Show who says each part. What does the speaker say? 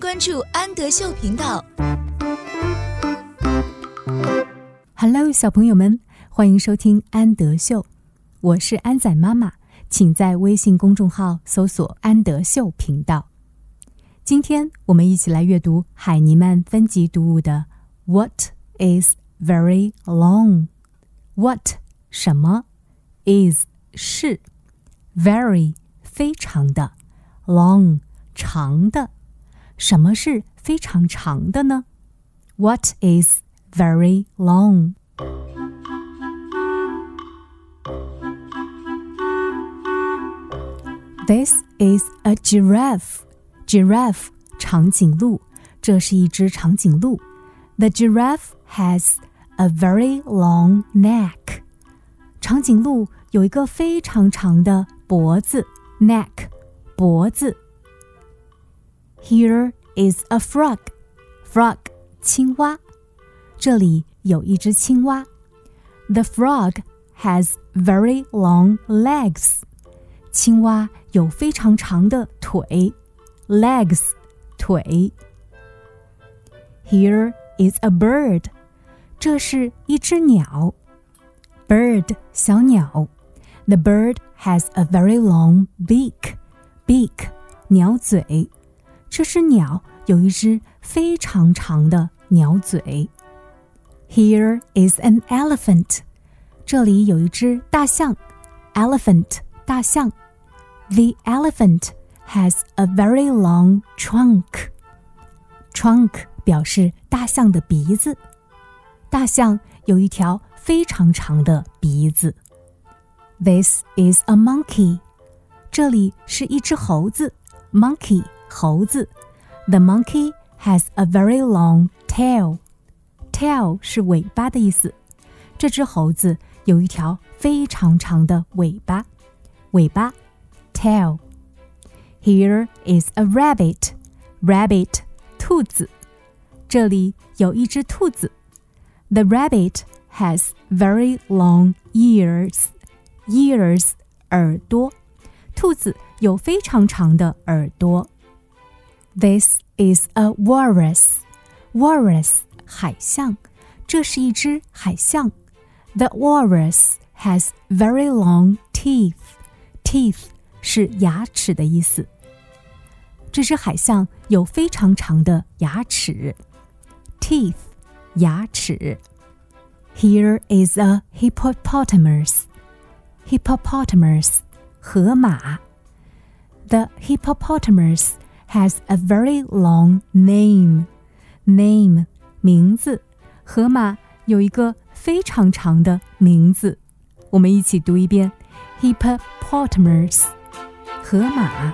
Speaker 1: 关注安德秀频道。
Speaker 2: Hello，小朋友们，欢迎收听安德秀，我是安仔妈妈，请在微信公众号搜索“安德秀频道”。今天我们一起来阅读海尼曼分级读物的 “What is very long”？What 什么 is 是 very 非常的 long 长的。什么是非常长的呢？What is very long? This is a giraffe. Giraffe 长颈鹿，这是一只长颈鹿。The giraffe has a very long neck. 长颈鹿有一个非常长的脖子，neck 脖子。 here is a frog. Frog 青蛙，这里有一只青蛙。The frog has very long legs. 青蛙有非常长的腿，legs 腿。Here is a bird. 这是一只鸟，bird 小鸟。The bird has a very long beak. Beak 鸟嘴。 这只鸟有一只非常长的鸟嘴。Here is an elephant，这里有一只大象。Elephant，大象。The elephant has a very long trunk。Trunk 表示大象的鼻子。大象有一条非常长的鼻子。This is a monkey，这里是一只猴子。Monkey。 猴子，The monkey has a very long tail. Tail 是尾巴的意思。这只猴子有一条非常长的尾巴，尾巴，tail。Here is a rabbit. Rabbit，兔子。这里有一只兔子。The rabbit has very long ears. Ears，耳朵。兔子有非常长的耳朵。 this is a walrus. Walrus 海象，这是一只海象。The walrus has very long teeth. Teeth 是牙齿的意思。这只海象有非常长的牙齿。Teeth 牙齿。Here is a hippopotamus. Hippopotamus 河马。The hippopotamus has a very long name. Name 名字，河马有一个非常长的名字。我们一起读一遍：hippopotamus，河马。